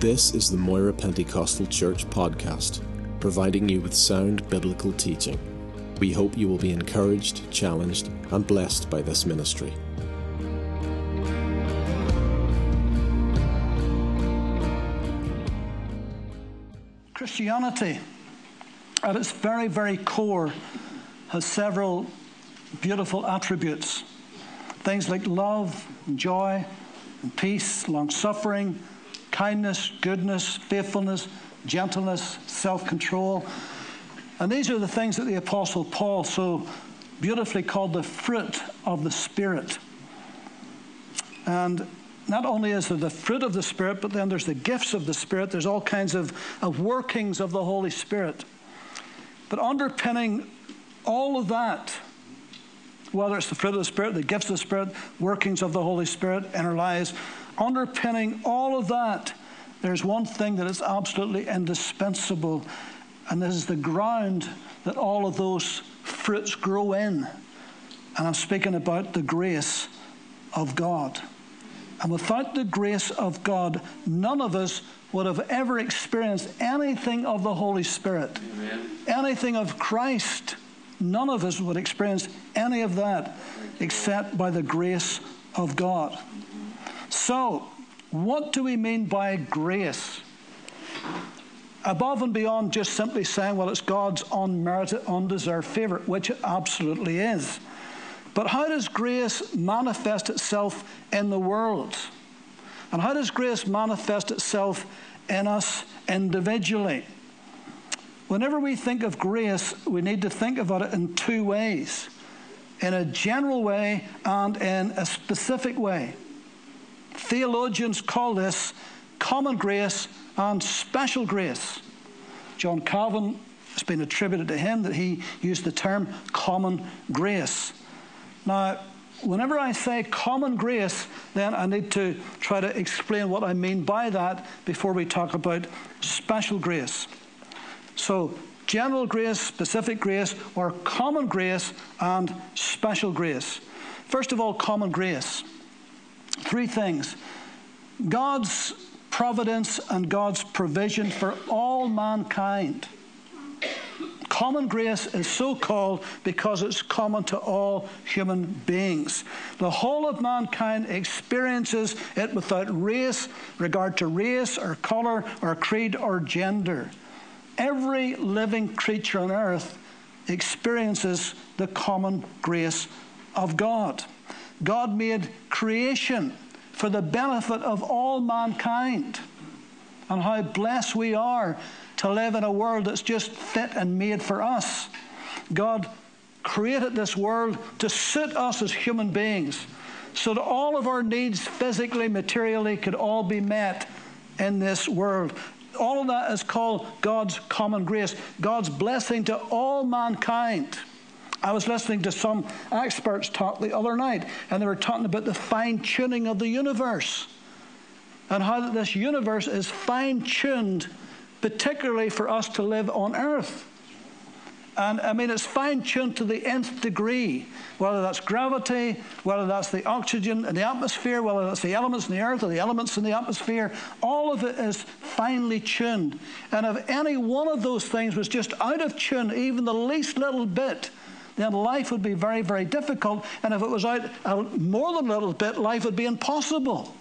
This is the Moira Pentecostal Church podcast, providing you with sound biblical teaching. We hope you will be encouraged, challenged, and blessed by this ministry. Christianity, at its very, very core, has several beautiful attributes. Things like love, joy, peace, long suffering, kindness, goodness, faithfulness, gentleness, self control. And these are the things that the Apostle Paul so beautifully called the fruit of the Spirit. And not only is there the fruit of the Spirit, but then there's the gifts of the Spirit. There's all kinds of, of workings of the Holy Spirit. But underpinning all of that, whether it's the fruit of the Spirit, the gifts of the Spirit, workings of the Holy Spirit in our lives, underpinning all of that, there's one thing that is absolutely indispensable, and this is the ground that all of those fruits grow in. And I'm speaking about the grace of God. And without the grace of God, none of us would have ever experienced anything of the Holy Spirit, Amen. anything of Christ. None of us would experience any of that except by the grace of God. So, what do we mean by grace? Above and beyond just simply saying, well, it's God's unmerited, undeserved favor, which it absolutely is. But how does grace manifest itself in the world? And how does grace manifest itself in us individually? Whenever we think of grace, we need to think about it in two ways in a general way and in a specific way. Theologians call this common grace and special grace. John Calvin, it's been attributed to him that he used the term common grace. Now, whenever I say common grace, then I need to try to explain what I mean by that before we talk about special grace. So, general grace, specific grace, or common grace and special grace. First of all, common grace. Three things God's providence and God's provision for all mankind. Common grace is so called because it's common to all human beings. The whole of mankind experiences it without race, regard to race or colour or creed or gender. Every living creature on earth experiences the common grace of God. God made creation for the benefit of all mankind. And how blessed we are to live in a world that's just fit and made for us. God created this world to suit us as human beings so that all of our needs, physically, materially, could all be met in this world. All of that is called God's common grace, God's blessing to all mankind. I was listening to some experts talk the other night, and they were talking about the fine tuning of the universe and how this universe is fine tuned, particularly for us to live on earth. And I mean, it's fine tuned to the nth degree, whether that's gravity, whether that's the oxygen in the atmosphere, whether that's the elements in the earth or the elements in the atmosphere. All of it is finely tuned. And if any one of those things was just out of tune, even the least little bit, then life would be very, very difficult. And if it was out uh, more than a little bit, life would be impossible.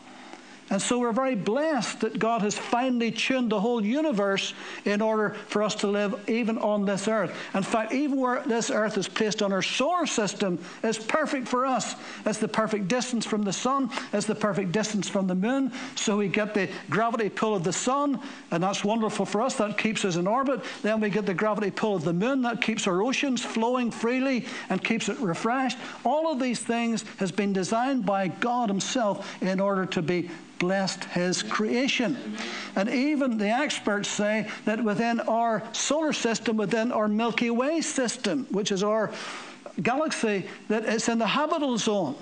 And so we're very blessed that God has finally tuned the whole universe in order for us to live even on this earth. In fact, even where this earth is placed on our solar system is perfect for us. It's the perfect distance from the sun, it's the perfect distance from the moon. So we get the gravity pull of the sun, and that's wonderful for us. That keeps us in orbit. Then we get the gravity pull of the moon, that keeps our oceans flowing freely and keeps it refreshed. All of these things has been designed by God Himself in order to be blessed his creation. And even the experts say that within our solar system, within our Milky Way system, which is our galaxy, that it's in the habitable zone.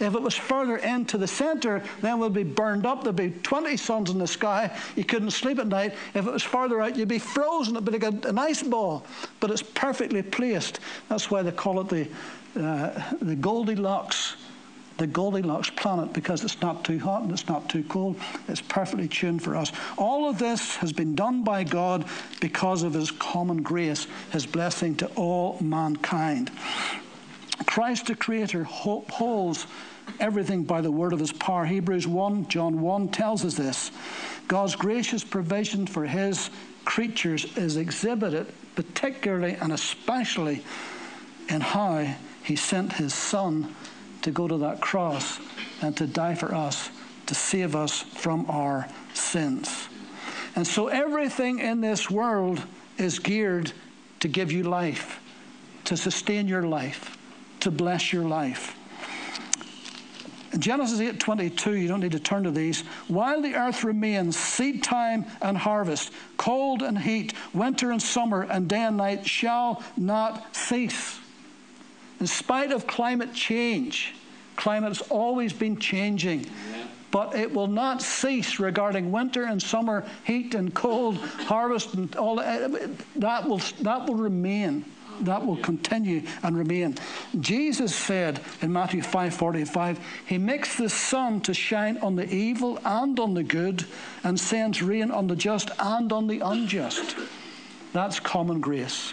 If it was further into the center, then we'd be burned up. There'd be 20 suns in the sky. You couldn't sleep at night. If it was farther out, you'd be frozen. It'd be like an ice ball. But it's perfectly placed. That's why they call it the, uh, the Goldilocks the Goldilocks planet because it's not too hot and it's not too cold. It's perfectly tuned for us. All of this has been done by God because of His common grace, His blessing to all mankind. Christ the Creator holds everything by the word of His power. Hebrews 1, John 1 tells us this. God's gracious provision for His creatures is exhibited particularly and especially in how He sent His Son to go to that cross and to die for us, to save us from our sins. And so everything in this world is geared to give you life, to sustain your life, to bless your life. Genesis 8:22, you don't need to turn to these. While the earth remains, seed time and harvest, cold and heat, winter and summer, and day and night shall not cease. In spite of climate change, climate has always been changing. But it will not cease regarding winter and summer, heat and cold, harvest and all that. That will, that will remain that will continue and remain. Jesus said in Matthew 5:45, He makes the sun to shine on the evil and on the good, and sends rain on the just and on the unjust. That's common grace.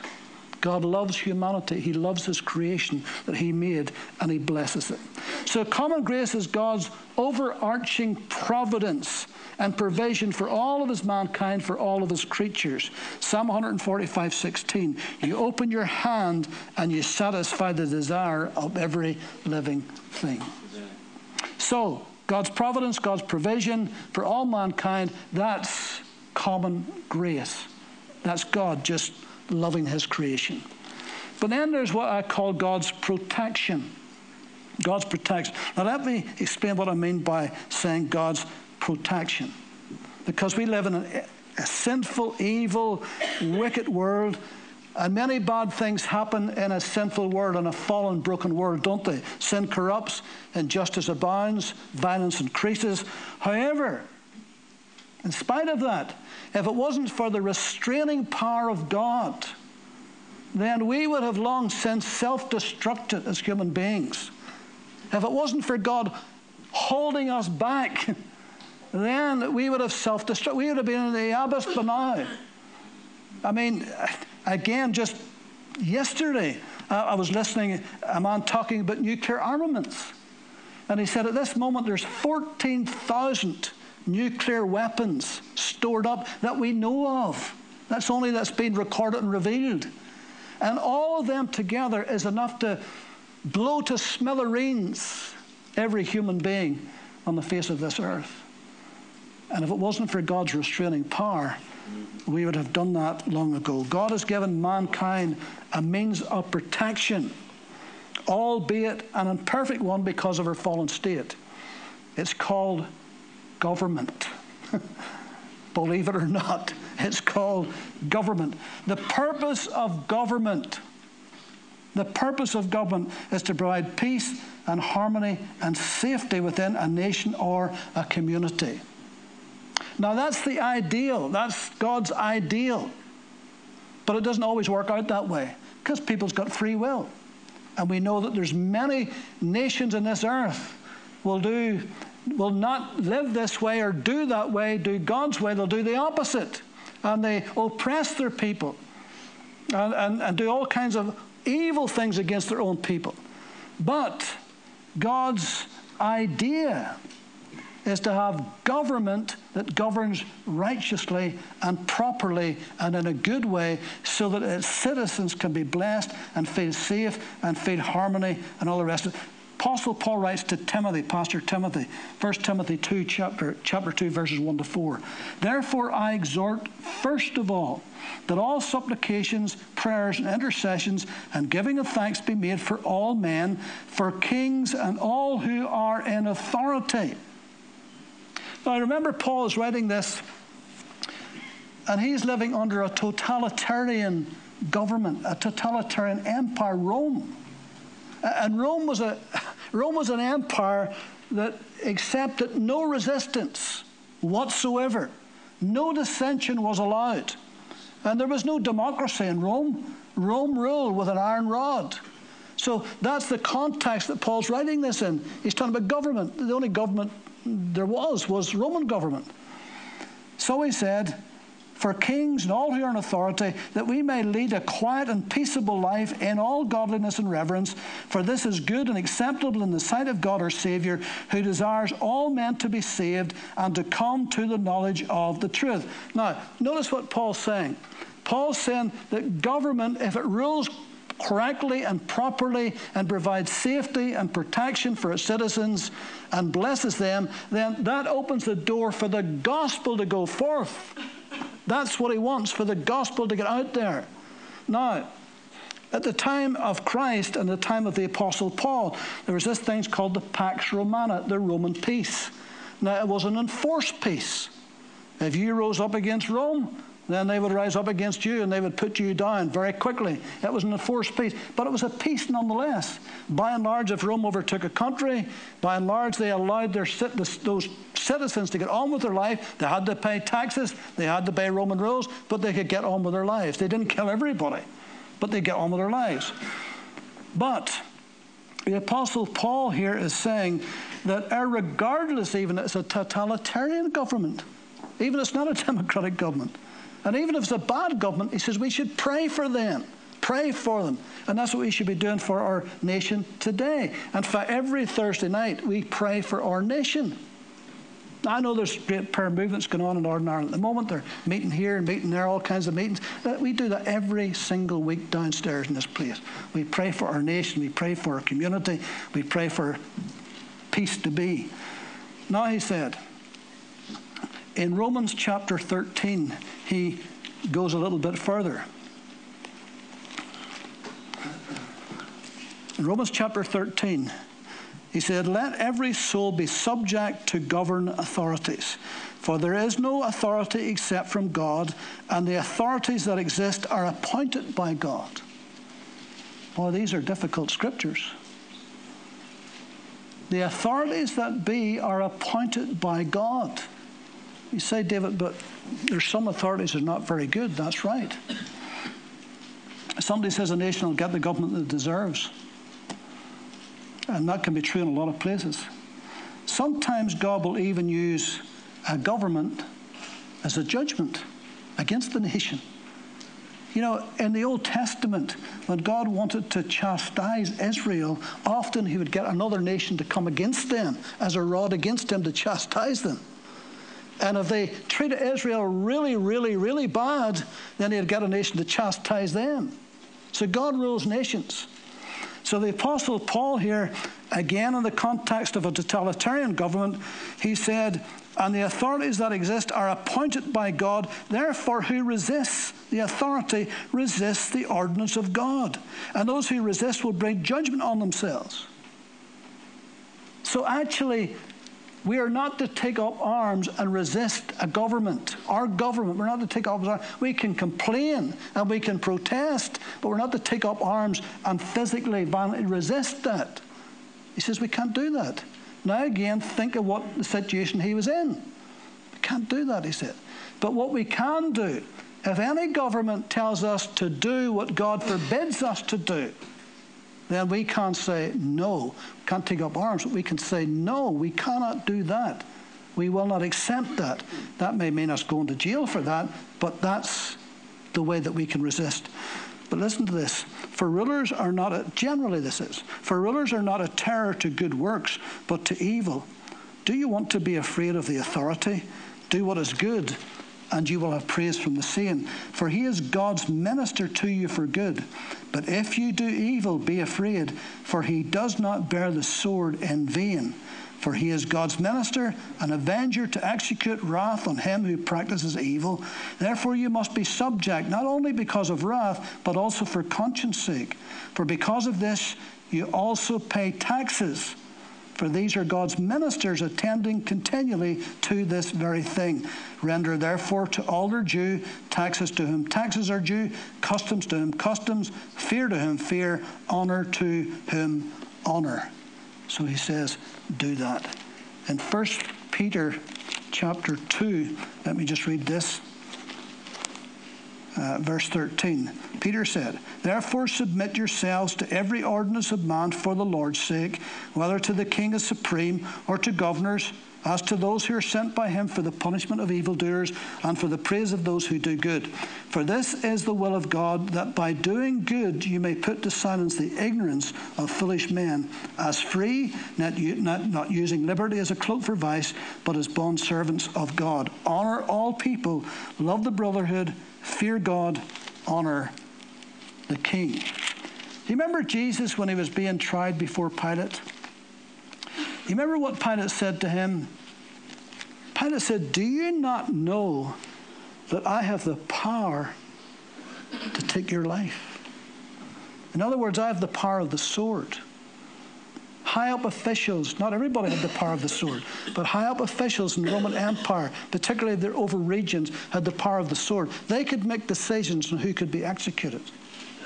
God loves humanity. He loves His creation that He made and He blesses it. So, common grace is God's overarching providence and provision for all of his mankind, for all of his creatures. Psalm 145 16. You open your hand and you satisfy the desire of every living thing. So, God's providence, God's provision for all mankind, that's common grace. That's God just loving his creation. But then there's what I call God's protection. God's protection. Now, let me explain what I mean by saying God's protection. Because we live in a, a sinful, evil, wicked world. And many bad things happen in a sinful world, in a fallen, broken world, don't they? Sin corrupts, injustice abounds, violence increases. However, in spite of that, if it wasn't for the restraining power of God, then we would have long since self destructed as human beings. If it wasn't for God holding us back, then we would have self destructed. We would have been in the abyss by now. I mean, again, just yesterday, I was listening a man talking about nuclear armaments. And he said at this moment there's 14,000 nuclear weapons stored up that we know of. That's only that's been recorded and revealed. And all of them together is enough to blow to smithereens every human being on the face of this earth. And if it wasn't for God's restraining power, we would have done that long ago. God has given mankind a means of protection, albeit an imperfect one because of our fallen state. It's called government. Believe it or not, it's called government. The purpose of government, the purpose of government is to provide peace and harmony and safety within a nation or a community. Now, that's the ideal. That's God's ideal. But it doesn't always work out that way because people's got free will. And we know that there's many nations in this earth will do will not live this way or do that way, do God's way, they'll do the opposite. And they oppress their people and, and, and do all kinds of evil things against their own people. But God's idea is to have government that governs righteously and properly and in a good way so that its citizens can be blessed and feel safe and feel harmony and all the rest of it. Apostle Paul writes to Timothy, Pastor Timothy, 1 Timothy 2, chapter, chapter 2, verses 1 to 4. Therefore, I exhort, first of all, that all supplications, prayers, and intercessions and giving of thanks be made for all men, for kings and all who are in authority now, remember Paul is writing this, and he's living under a totalitarian government, a totalitarian empire, Rome. And Rome was, a, Rome was an empire that accepted no resistance whatsoever. No dissension was allowed. And there was no democracy in Rome. Rome ruled with an iron rod. So that's the context that Paul's writing this in. He's talking about government. The only government there was was Roman government. So he said, for kings and all who are in authority, that we may lead a quiet and peaceable life in all godliness and reverence. For this is good and acceptable in the sight of God our Saviour, who desires all men to be saved and to come to the knowledge of the truth. Now, notice what Paul's saying. Paul's saying that government, if it rules correctly and properly and provides safety and protection for its citizens and blesses them, then that opens the door for the gospel to go forth. That's what he wants for the gospel to get out there. Now, at the time of Christ and the time of the Apostle Paul, there was this thing called the Pax Romana, the Roman peace. Now, it was an enforced peace. If you rose up against Rome, then they would rise up against you and they would put you down very quickly. It was an enforced peace, but it was a peace nonetheless. By and large, if Rome overtook a country, by and large, they allowed their, those citizens to get on with their life. They had to pay taxes, they had to obey Roman rules, but they could get on with their lives. They didn't kill everybody, but they get on with their lives. But the Apostle Paul here is saying that, regardless, even it's a totalitarian government, even it's not a democratic government and even if it's a bad government, he says we should pray for them. Pray for them. And that's what we should be doing for our nation today. And for every Thursday night, we pray for our nation. I know there's great prayer movements going on in Northern Ireland at the moment. They're meeting here and meeting there, all kinds of meetings. Uh, we do that every single week downstairs in this place. We pray for our nation, we pray for our community, we pray for peace to be. Now, he said, in Romans chapter 13, he goes a little bit further. In Romans chapter 13, he said, Let every soul be subject to govern authorities. For there is no authority except from God, and the authorities that exist are appointed by God. Boy, these are difficult scriptures. The authorities that be are appointed by God. You say, David, but there's some authorities that are not very good. That's right. Somebody says a nation will get the government that it deserves. And that can be true in a lot of places. Sometimes God will even use a government as a judgment against the nation. You know, in the Old Testament, when God wanted to chastise Israel, often he would get another nation to come against them as a rod against them to chastise them. And if they treated Israel really, really, really bad, then he'd get a nation to chastise them. So God rules nations. So the Apostle Paul here, again in the context of a totalitarian government, he said, and the authorities that exist are appointed by God. Therefore, who resists the authority resists the ordinance of God. And those who resist will bring judgment on themselves. So, actually, we are not to take up arms and resist a government, our government. We're not to take up arms. We can complain and we can protest, but we're not to take up arms and physically, violently resist that. He says we can't do that. Now, again, think of what the situation he was in. We can't do that, he said. But what we can do, if any government tells us to do what God forbids us to do, then we can't say no, can't take up arms. But we can say no, we cannot do that. We will not accept that. That may mean us going to jail for that, but that's the way that we can resist. But listen to this. For rulers are not, a, generally this is, for rulers are not a terror to good works, but to evil. Do you want to be afraid of the authority? Do what is good and you will have praise from the same. For he is God's minister to you for good. But if you do evil, be afraid, for he does not bear the sword in vain. For he is God's minister, an avenger to execute wrath on him who practices evil. Therefore, you must be subject, not only because of wrath, but also for conscience sake. For because of this, you also pay taxes for these are God's ministers attending continually to this very thing. Render therefore to all their due, taxes to whom taxes are due, customs to whom customs, fear to whom fear, honor to whom honor. So he says, do that. In 1 Peter chapter 2, let me just read this. Uh, verse 13. Peter said, Therefore submit yourselves to every ordinance of man for the Lord's sake, whether to the king as supreme or to governors as to those who are sent by him for the punishment of evildoers and for the praise of those who do good. For this is the will of God, that by doing good you may put to silence the ignorance of foolish men, as free, not, not, not using liberty as a cloak for vice, but as bond servants of God. Honor all people, love the brotherhood, fear God, honor the king. Do you remember Jesus when he was being tried before Pilate? You remember what Pilate said to him? Pilate said, Do you not know that I have the power to take your life? In other words, I have the power of the sword. High up officials, not everybody had the power of the sword, but high up officials in the Roman Empire, particularly their over regions, had the power of the sword. They could make decisions on who could be executed.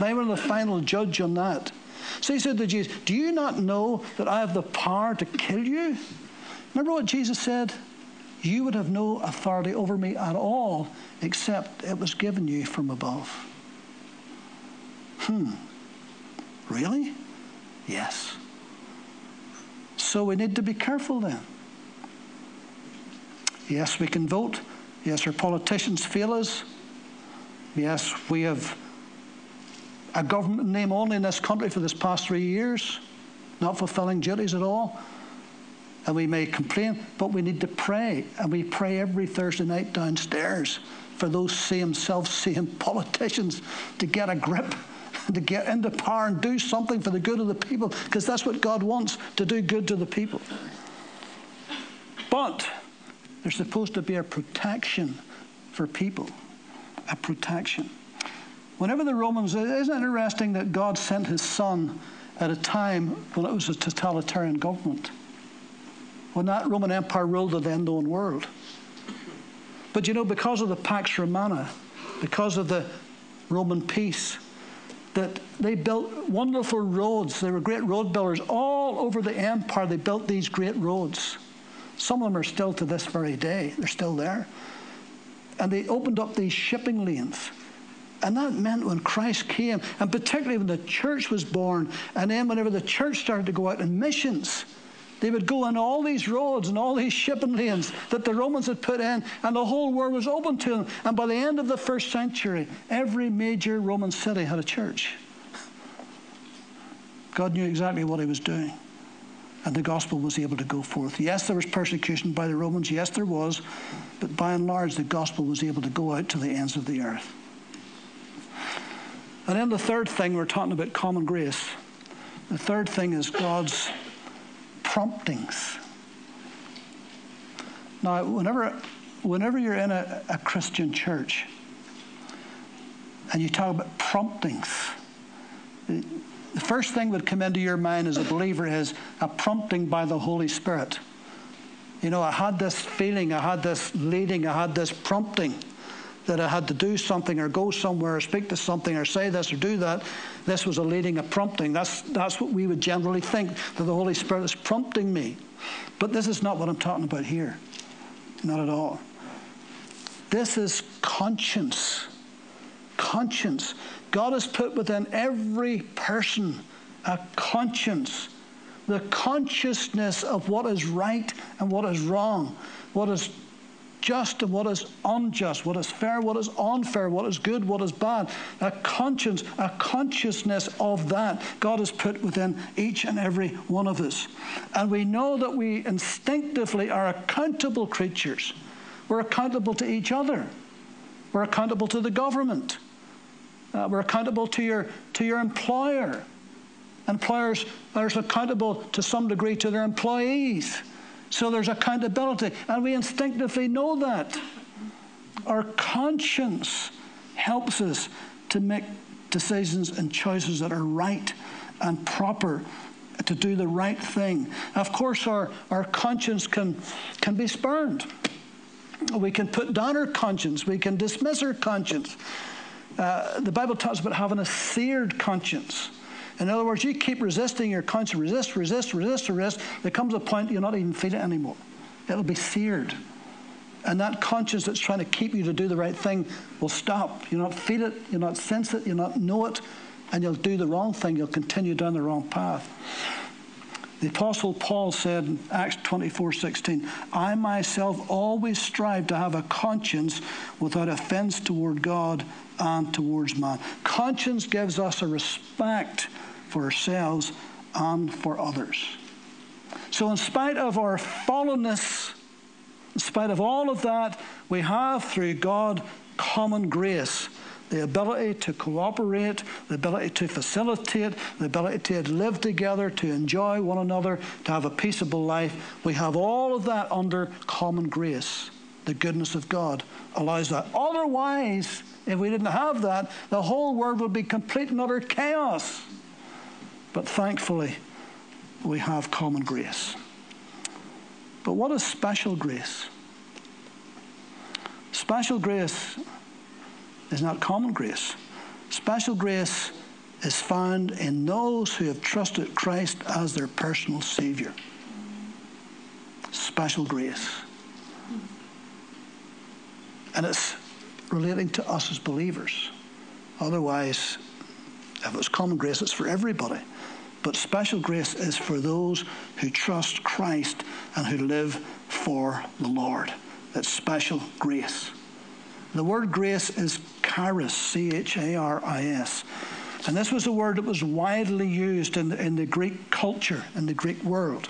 They were the final judge on that. So he said to Jesus, Do you not know that I have the power to kill you? Remember what Jesus said? You would have no authority over me at all except it was given you from above. Hmm. Really? Yes. So we need to be careful then. Yes, we can vote. Yes, our politicians fail us. Yes, we have a government name only in this country for this past three years, not fulfilling duties at all. And we may complain, but we need to pray. And we pray every Thursday night downstairs for those same self same politicians to get a grip, to get into power and do something for the good of the people, because that's what God wants to do good to the people. But there's supposed to be a protection for people, a protection. Whenever the Romans, isn't it interesting that God sent his son at a time when it was a totalitarian government? When that Roman Empire ruled the then known world. But you know, because of the Pax Romana, because of the Roman peace, that they built wonderful roads. They were great road builders all over the empire. They built these great roads. Some of them are still to this very day, they're still there. And they opened up these shipping lanes. And that meant when Christ came, and particularly when the church was born, and then whenever the church started to go out in missions, they would go on all these roads and all these shipping lanes that the Romans had put in, and the whole world was open to them. And by the end of the first century, every major Roman city had a church. God knew exactly what he was doing. And the gospel was able to go forth. Yes, there was persecution by the Romans. Yes, there was. But by and large, the gospel was able to go out to the ends of the earth. And then the third thing, we're talking about common grace. The third thing is God's promptings. Now, whenever, whenever you're in a, a Christian church and you talk about promptings, the first thing that come into your mind as a believer is a prompting by the Holy Spirit. You know, I had this feeling, I had this leading, I had this prompting that I had to do something or go somewhere or speak to something or say this or do that. This was a leading, a prompting. That's, that's what we would generally think that the Holy Spirit is prompting me. But this is not what I'm talking about here. Not at all. This is conscience. Conscience. God has put within every person a conscience, the consciousness of what is right and what is wrong, what is just and what is unjust, what is fair, what is unfair, what is good, what is bad. A conscience, a consciousness of that God has put within each and every one of us. And we know that we instinctively are accountable creatures. We're accountable to each other. We're accountable to the government. Uh, we're accountable to your, to your employer. Employers are accountable to some degree to their employees. So there's accountability, and we instinctively know that. Our conscience helps us to make decisions and choices that are right and proper to do the right thing. Of course, our, our conscience can, can be spurned. We can put down our conscience, we can dismiss our conscience. Uh, the Bible talks about having a seared conscience. In other words, you keep resisting your conscience, resist, resist, resist, resist. There comes a point you'll not even feel it anymore. It'll be seared. And that conscience that's trying to keep you to do the right thing will stop. You'll not feel it, you'll not sense it, you'll not know it, and you'll do the wrong thing. You'll continue down the wrong path. The Apostle Paul said in Acts 24 16, I myself always strive to have a conscience without offense toward God and towards man. Conscience gives us a respect for ourselves and for others. So, in spite of our fallenness, in spite of all of that, we have through God common grace the ability to cooperate, the ability to facilitate, the ability to live together, to enjoy one another, to have a peaceable life. We have all of that under common grace. The goodness of God allows that. Otherwise, if we didn't have that, the whole world would be complete and utter chaos. But thankfully, we have common grace. But what is special grace? Special grace is not common grace. Special grace is found in those who have trusted Christ as their personal Savior. Special grace. And it's relating to us as believers. Otherwise, if it's common grace, it's for everybody. But special grace is for those who trust Christ and who live for the Lord. It's special grace. The word grace is charis, C H A R I S. And this was a word that was widely used in the, in the Greek culture, in the Greek world.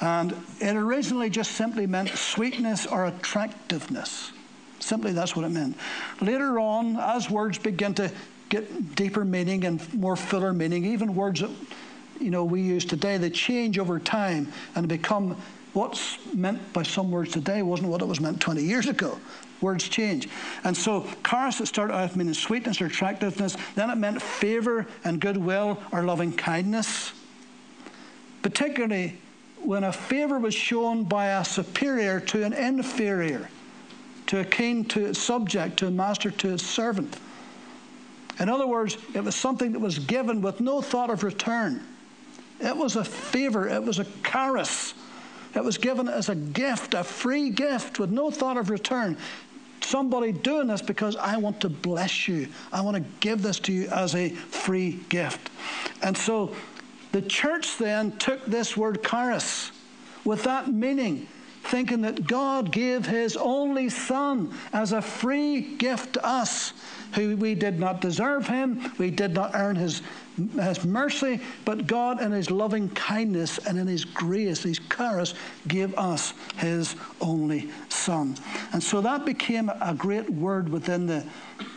And it originally just simply meant sweetness or attractiveness. Simply that's what it meant. Later on, as words begin to get deeper meaning and more fuller meaning, even words that you know we use today, they change over time and become what's meant by some words today wasn't what it was meant 20 years ago. Words change. And so, charis, it started out meaning sweetness or attractiveness. Then it meant favor and goodwill or loving kindness. Particularly when a favor was shown by a superior to an inferior, to a king to its subject, to a master to its servant. In other words, it was something that was given with no thought of return. It was a favor, it was a charis. It was given as a gift, a free gift with no thought of return somebody doing this because I want to bless you. I want to give this to you as a free gift. And so the church then took this word charis with that meaning, thinking that God gave his only son as a free gift to us, who we did not deserve him, we did not earn his his mercy, but God in his loving kindness and in his grace, his charis, gave us his only son. And so that became a great word within the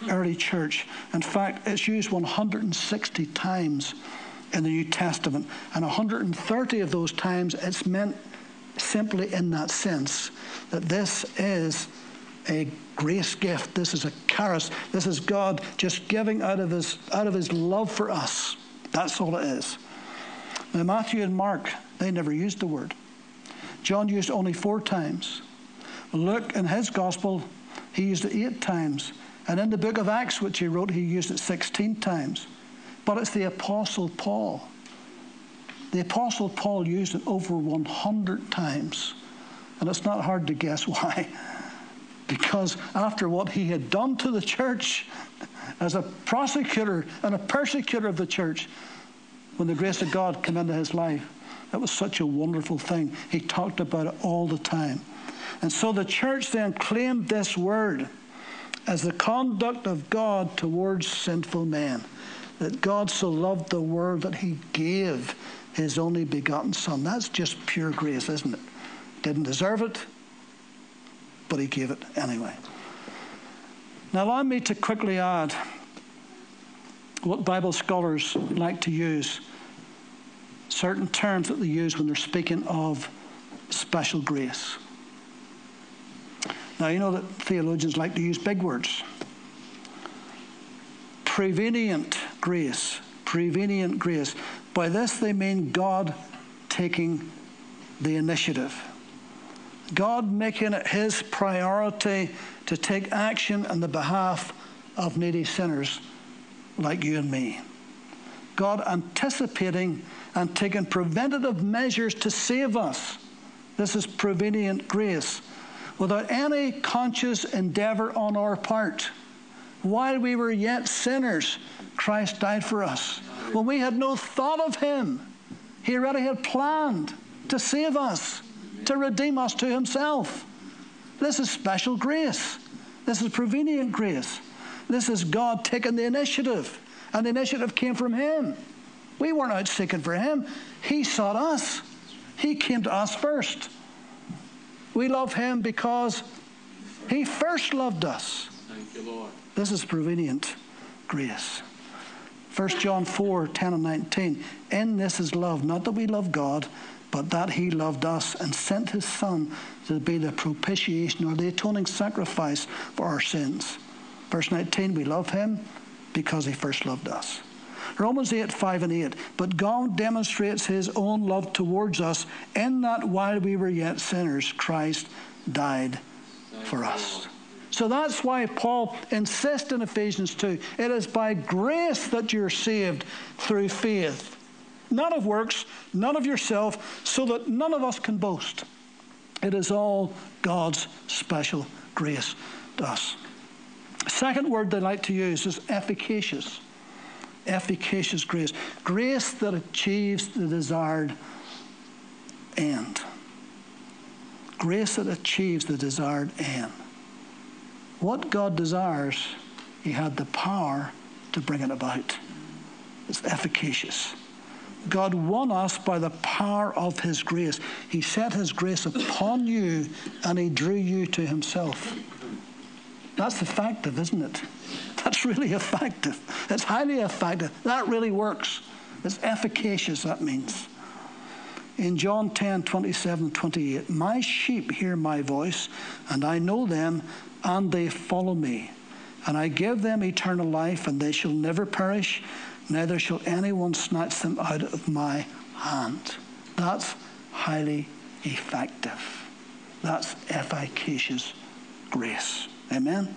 early church. In fact, it's used 160 times in the New Testament, and 130 of those times it's meant simply in that sense that this is a grace gift. This is a charis. This is God just giving out of his, out of his love for us. That's all it is. Now, Matthew and Mark, they never used the word. John used only four times. Luke, in his gospel, he used it eight times. And in the book of Acts, which he wrote, he used it 16 times. But it's the Apostle Paul. The Apostle Paul used it over 100 times. And it's not hard to guess why. Because after what he had done to the church as a prosecutor and a persecutor of the church, when the grace of God came into his life, that was such a wonderful thing. He talked about it all the time. And so the church then claimed this word as the conduct of God towards sinful men. That God so loved the world that he gave his only begotten Son. That's just pure grace, isn't it? Didn't deserve it, but he gave it anyway. Now, allow me to quickly add what Bible scholars like to use certain terms that they use when they're speaking of special grace. Now, you know that theologians like to use big words. Prevenient grace. Prevenient grace. By this, they mean God taking the initiative. God making it his priority to take action on the behalf of needy sinners like you and me. God anticipating and taking preventative measures to save us. This is prevenient grace. without any conscious endeavor on our part. While we were yet sinners, Christ died for us. When we had no thought of Him, He already had planned to save us, to redeem us to Himself. This is special grace. This is prevenient grace. This is God taking the initiative, and the initiative came from Him. We weren't out seeking for Him, He sought us. He came to us first. We love Him because He first loved us. Thank you, Lord. This is prevenient grace. 1 John 4 10 and 19. In this is love, not that we love God, but that He loved us and sent His Son to be the propitiation or the atoning sacrifice for our sins. Verse 19, we love Him because He first loved us. Romans 8 5 and 8. But God demonstrates His own love towards us in that while we were yet sinners, Christ died for us. So that's why Paul insists in Ephesians 2 it is by grace that you're saved through faith. Not of works, none of yourself, so that none of us can boast. It is all God's special grace to us. Second word they like to use is efficacious. Efficacious grace. Grace that achieves the desired end. Grace that achieves the desired end. What God desires, He had the power to bring it about. It's efficacious. God won us by the power of His grace. He set His grace upon you and He drew you to Himself. That's effective, isn't it? That's really effective. It's highly effective. That really works. It's efficacious, that means. In John 10 27 28, my sheep hear my voice, and I know them, and they follow me. And I give them eternal life, and they shall never perish, neither shall anyone snatch them out of my hand. That's highly effective. That's efficacious grace. Amen?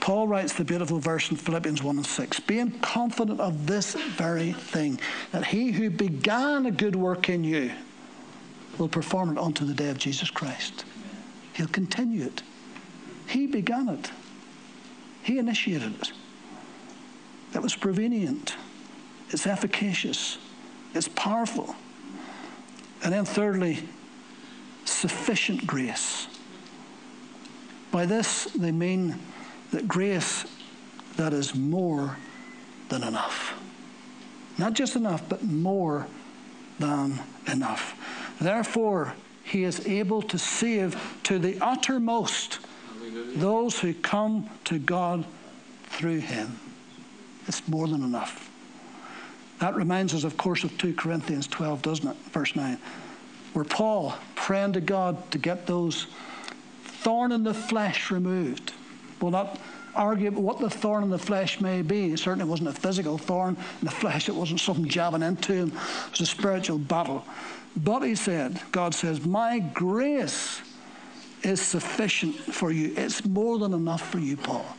Paul writes the beautiful verse in Philippians 1 and 6 being confident of this very thing, that he who began a good work in you will perform it unto the day of Jesus Christ. He'll continue it. He began it, He initiated it. It was prevenient, it's efficacious, it's powerful. And then, thirdly, sufficient grace. By this, they mean that grace that is more than enough. Not just enough, but more than enough. Therefore, he is able to save to the uttermost those who come to God through him. It's more than enough. That reminds us, of course, of 2 Corinthians 12, doesn't it? Verse 9, where Paul praying to God to get those thorn in the flesh removed. We'll not argue what the thorn in the flesh may be. It certainly wasn't a physical thorn in the flesh, it wasn't something jabbing into him, it was a spiritual battle. But he said, God says, My grace is sufficient for you. It's more than enough for you, Paul.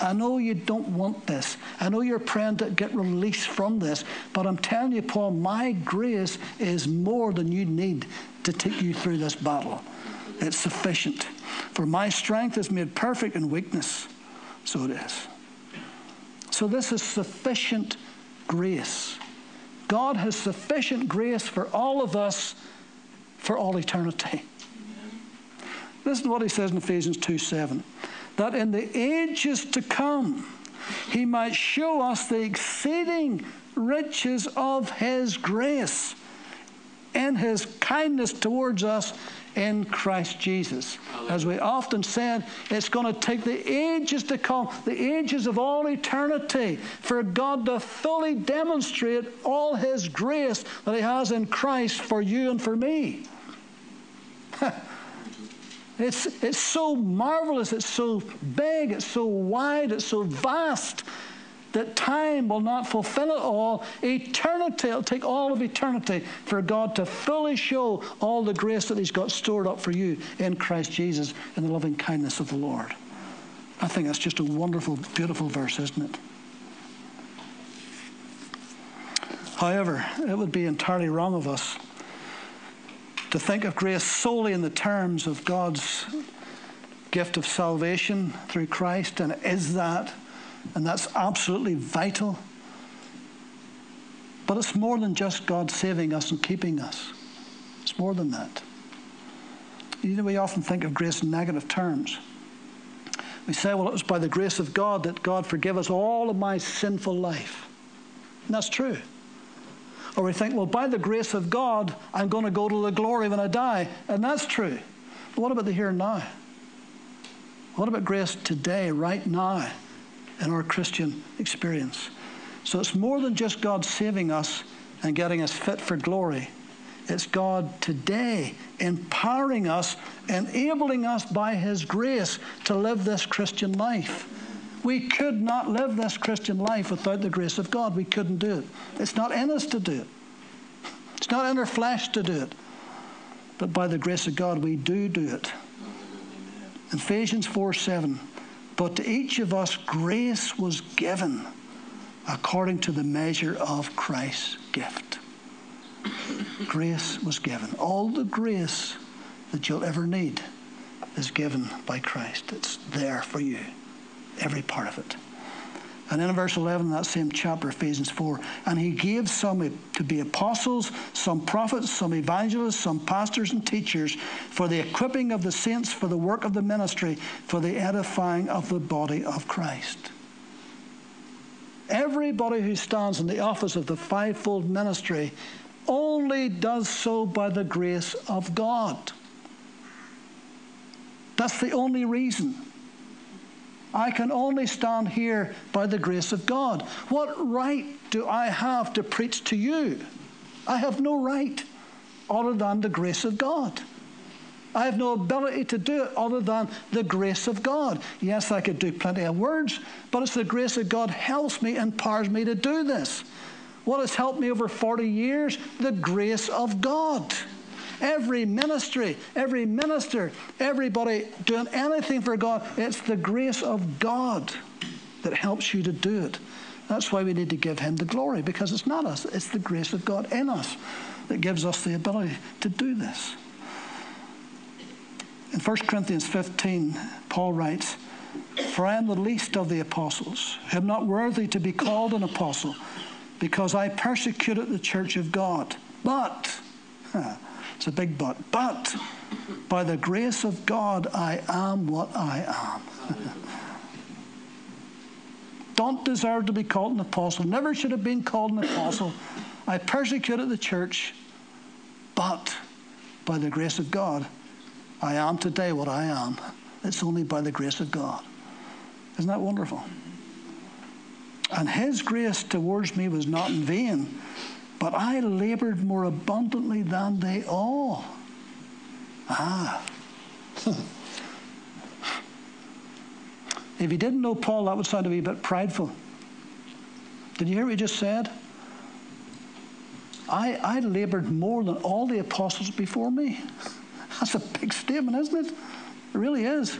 I know you don't want this. I know you're praying to get released from this. But I'm telling you, Paul, my grace is more than you need to take you through this battle. It's sufficient. For my strength is made perfect in weakness. So it is. So this is sufficient grace. God has sufficient grace for all of us for all eternity. Listen to what he says in Ephesians 2 7. That in the ages to come, he might show us the exceeding riches of his grace and his kindness towards us in Christ Jesus. As we often said, it's going to take the ages to come, the ages of all eternity, for God to fully demonstrate all his grace that he has in Christ for you and for me. It's, it's so marvelous, it's so big, it's so wide, it's so vast that time will not fulfill it all. Eternity, it'll take all of eternity for God to fully show all the grace that He's got stored up for you in Christ Jesus in the loving kindness of the Lord. I think that's just a wonderful, beautiful verse, isn't it? However, it would be entirely wrong of us to think of grace solely in the terms of God's gift of salvation through Christ, and is that, and that's absolutely vital. But it's more than just God saving us and keeping us. It's more than that. You know, we often think of grace in negative terms. We say, well, it was by the grace of God that God forgave us all of my sinful life. And that's true. Or we think, well, by the grace of God, I'm going to go to the glory when I die. And that's true. But what about the here and now? What about grace today, right now, in our Christian experience? So it's more than just God saving us and getting us fit for glory. It's God today empowering us, enabling us by His grace to live this Christian life. We could not live this Christian life without the grace of God. We couldn't do it. It's not in us to do it, it's not in our flesh to do it. But by the grace of God, we do do it. Ephesians 4 7. But to each of us, grace was given according to the measure of Christ's gift. grace was given. All the grace that you'll ever need is given by Christ. It's there for you every part of it. And then in verse 11, that same chapter, Ephesians 4, and he gave some to be apostles, some prophets, some evangelists, some pastors and teachers for the equipping of the saints, for the work of the ministry, for the edifying of the body of Christ. Everybody who stands in the office of the fivefold ministry only does so by the grace of God. That's the only reason. I can only stand here by the grace of God. What right do I have to preach to you? I have no right other than the grace of God. I have no ability to do it other than the grace of God. Yes, I could do plenty of words, but it's the grace of God helps me, empowers me to do this. What has helped me over 40 years? The grace of God. Every ministry, every minister, everybody doing anything for God, it's the grace of God that helps you to do it. That's why we need to give Him the glory, because it's not us, it's the grace of God in us that gives us the ability to do this. In 1 Corinthians 15, Paul writes, For I am the least of the apostles, I am not worthy to be called an apostle, because I persecuted the church of God. But, it's a big but. But by the grace of God, I am what I am. Don't deserve to be called an apostle. Never should have been called an apostle. I persecuted the church, but by the grace of God, I am today what I am. It's only by the grace of God. Isn't that wonderful? And His grace towards me was not in vain. But I labored more abundantly than they all. Ah. if you didn't know Paul, that would sound to be a bit prideful. Did you hear what he just said? I, I labored more than all the apostles before me. That's a big statement, isn't it? It really is.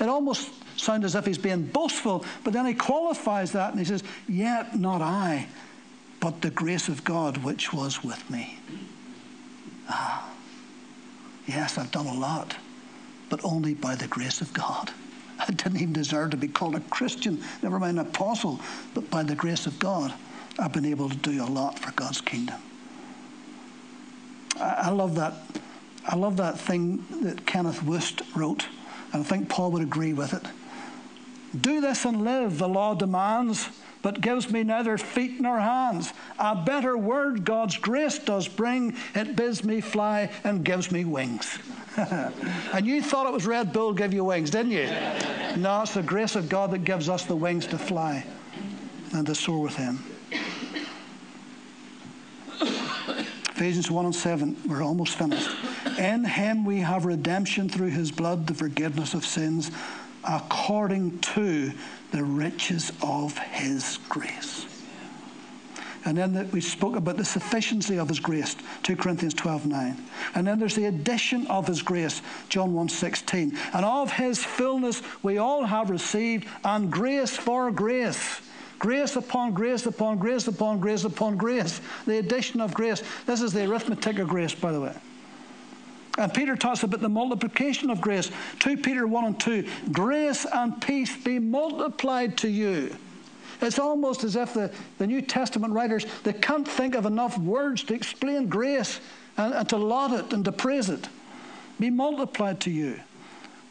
It almost sounds as if he's being boastful, but then he qualifies that and he says, Yet not I, but the grace of God which was with me. Ah, yes, I've done a lot, but only by the grace of God. I didn't even deserve to be called a Christian, never mind an apostle, but by the grace of God, I've been able to do a lot for God's kingdom. I, I love that. I love that thing that Kenneth Wuest wrote, and I think Paul would agree with it. Do this and live, the law demands but gives me neither feet nor hands. A better word God's grace does bring. It bids me fly and gives me wings. and you thought it was Red Bull give you wings, didn't you? No, it's the grace of God that gives us the wings to fly and to soar with Him. Ephesians 1 and 7, we're almost finished. In Him we have redemption through His blood, the forgiveness of sins according to the riches of his grace. And then the, we spoke about the sufficiency of his grace, 2 Corinthians 12 9. And then there's the addition of his grace, John 1 16. And of his fullness we all have received, and grace for grace. Grace upon grace upon grace upon grace upon grace. The addition of grace. This is the arithmetic of grace, by the way. And Peter talks about the multiplication of grace. 2 Peter 1 and 2 Grace and peace be multiplied to you. It's almost as if the, the New Testament writers they can't think of enough words to explain grace and, and to laud it and to praise it. Be multiplied to you.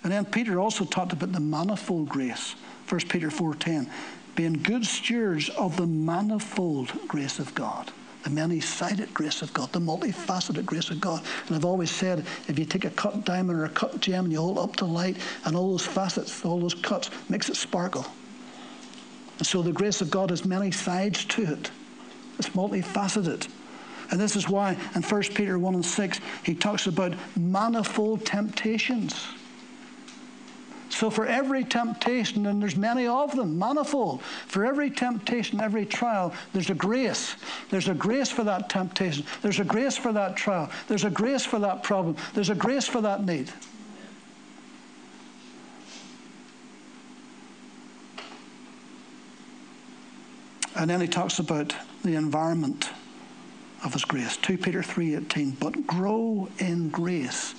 And then Peter also talked about the manifold grace. 1 Peter 4:10, being good stewards of the manifold grace of God the many sided grace of God, the multifaceted grace of God. And I've always said if you take a cut diamond or a cut gem and you hold it up to light, and all those facets, all those cuts, makes it sparkle. And so the grace of God has many sides to it, it's multifaceted. And this is why in 1 Peter 1 and 6, he talks about manifold temptations. So, for every temptation, and there's many of them, manifold, for every temptation, every trial, there's a grace. There's a grace for that temptation. There's a grace for that trial. There's a grace for that problem. There's a grace for that need. And then he talks about the environment of his grace. 2 Peter 3:18, but grow in grace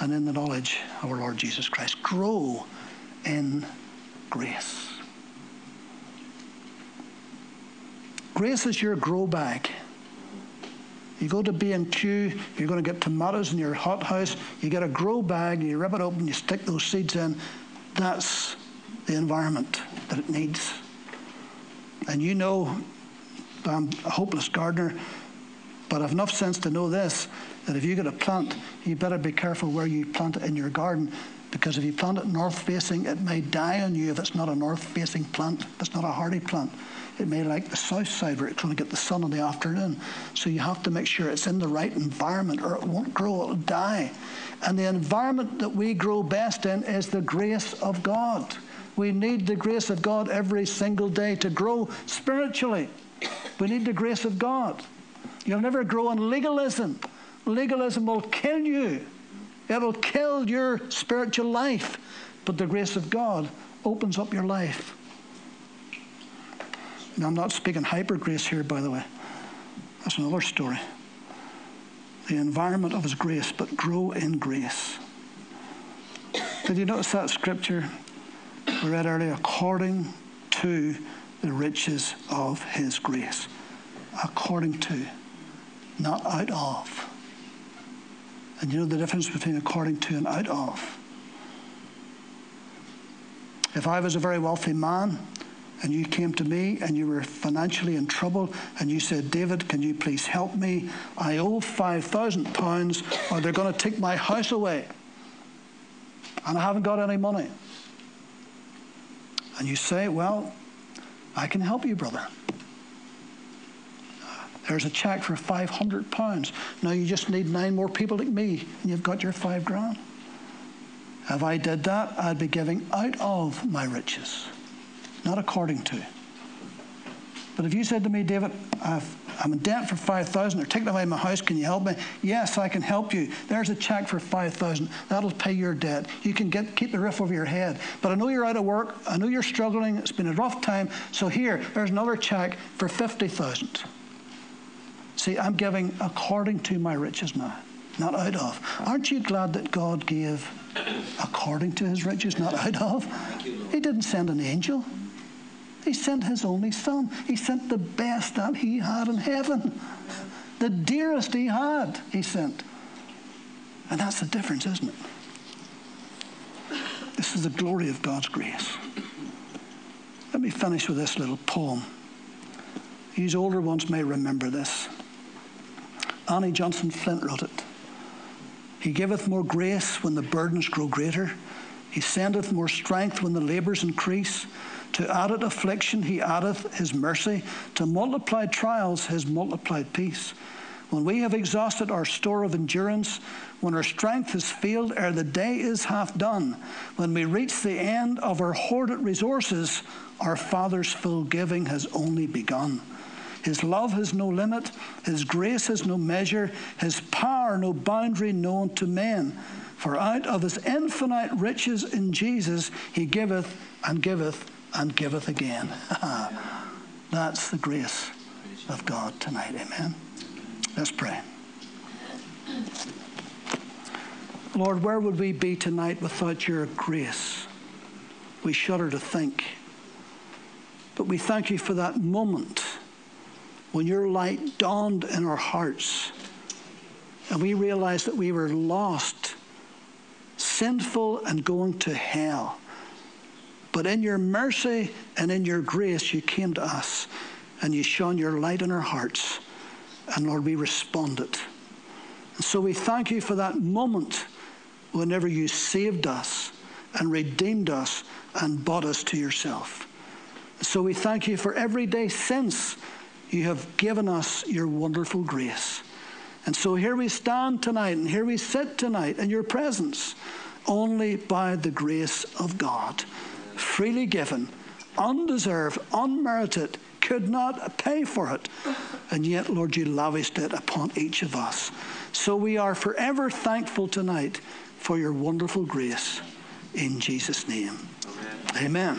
and in the knowledge of our Lord Jesus Christ. Grow in grace. Grace is your grow bag. You go to B&Q, you're going to get tomatoes in your hothouse, you get a grow bag, you rip it open, you stick those seeds in. That's the environment that it needs. And you know, I'm a hopeless gardener, but I've enough sense to know this that if you get a plant, you better be careful where you plant it in your garden because if you plant it north facing, it may die on you if it's not a north facing plant, if it's not a hardy plant. It may like the south side where it's going to get the sun in the afternoon. So you have to make sure it's in the right environment or it won't grow, it'll die. And the environment that we grow best in is the grace of God. We need the grace of God every single day to grow spiritually. We need the grace of God. You'll never grow in legalism. Legalism will kill you, it'll kill your spiritual life. But the grace of God opens up your life. Now, I'm not speaking hyper grace here, by the way. That's another story. The environment of His grace, but grow in grace. Did you notice that scripture we read earlier? According to the riches of His grace. According to, not out of. And you know the difference between according to and out of. If I was a very wealthy man and you came to me and you were financially in trouble and you said, David, can you please help me? I owe £5,000 or they're going to take my house away and I haven't got any money. And you say, Well, I can help you, brother. There's a check for £500. Now you just need nine more people like me, and you've got your five grand. If I did that, I'd be giving out of my riches, not according to. But if you said to me, David, i am in debt for 5000 they're taking away my house, can you help me? Yes, I can help you. There's a check for 5000 That'll pay your debt. You can get, keep the roof over your head. But I know you're out of work. I know you're struggling. It's been a rough time. So here, there's another check for 50000 See, I'm giving according to my riches now, not out of. Aren't you glad that God gave according to his riches, not out of? He didn't send an angel. He sent his only son. He sent the best that he had in heaven. The dearest he had, he sent. And that's the difference, isn't it? This is the glory of God's grace. Let me finish with this little poem. These older ones may remember this. Annie Johnson Flint wrote it. He giveth more grace when the burdens grow greater. He sendeth more strength when the labours increase. To added affliction he addeth his mercy. To multiplied trials his multiplied peace. When we have exhausted our store of endurance, when our strength has failed ere the day is half done, when we reach the end of our hoarded resources, our Father's full giving has only begun. His love has no limit, His grace has no measure, His power no boundary known to men. For out of His infinite riches in Jesus, He giveth and giveth and giveth again. That's the grace of God tonight. Amen. Let's pray. Lord, where would we be tonight without your grace? We shudder to think. But we thank you for that moment when your light dawned in our hearts and we realized that we were lost, sinful, and going to hell. But in your mercy and in your grace, you came to us and you shone your light in our hearts. And Lord, we responded. And so we thank you for that moment whenever you saved us and redeemed us and bought us to yourself. So we thank you for every day since you have given us your wonderful grace. And so here we stand tonight, and here we sit tonight in your presence, only by the grace of God, freely given, undeserved, unmerited, could not pay for it. And yet, Lord, you lavished it upon each of us. So we are forever thankful tonight for your wonderful grace. In Jesus' name. Amen.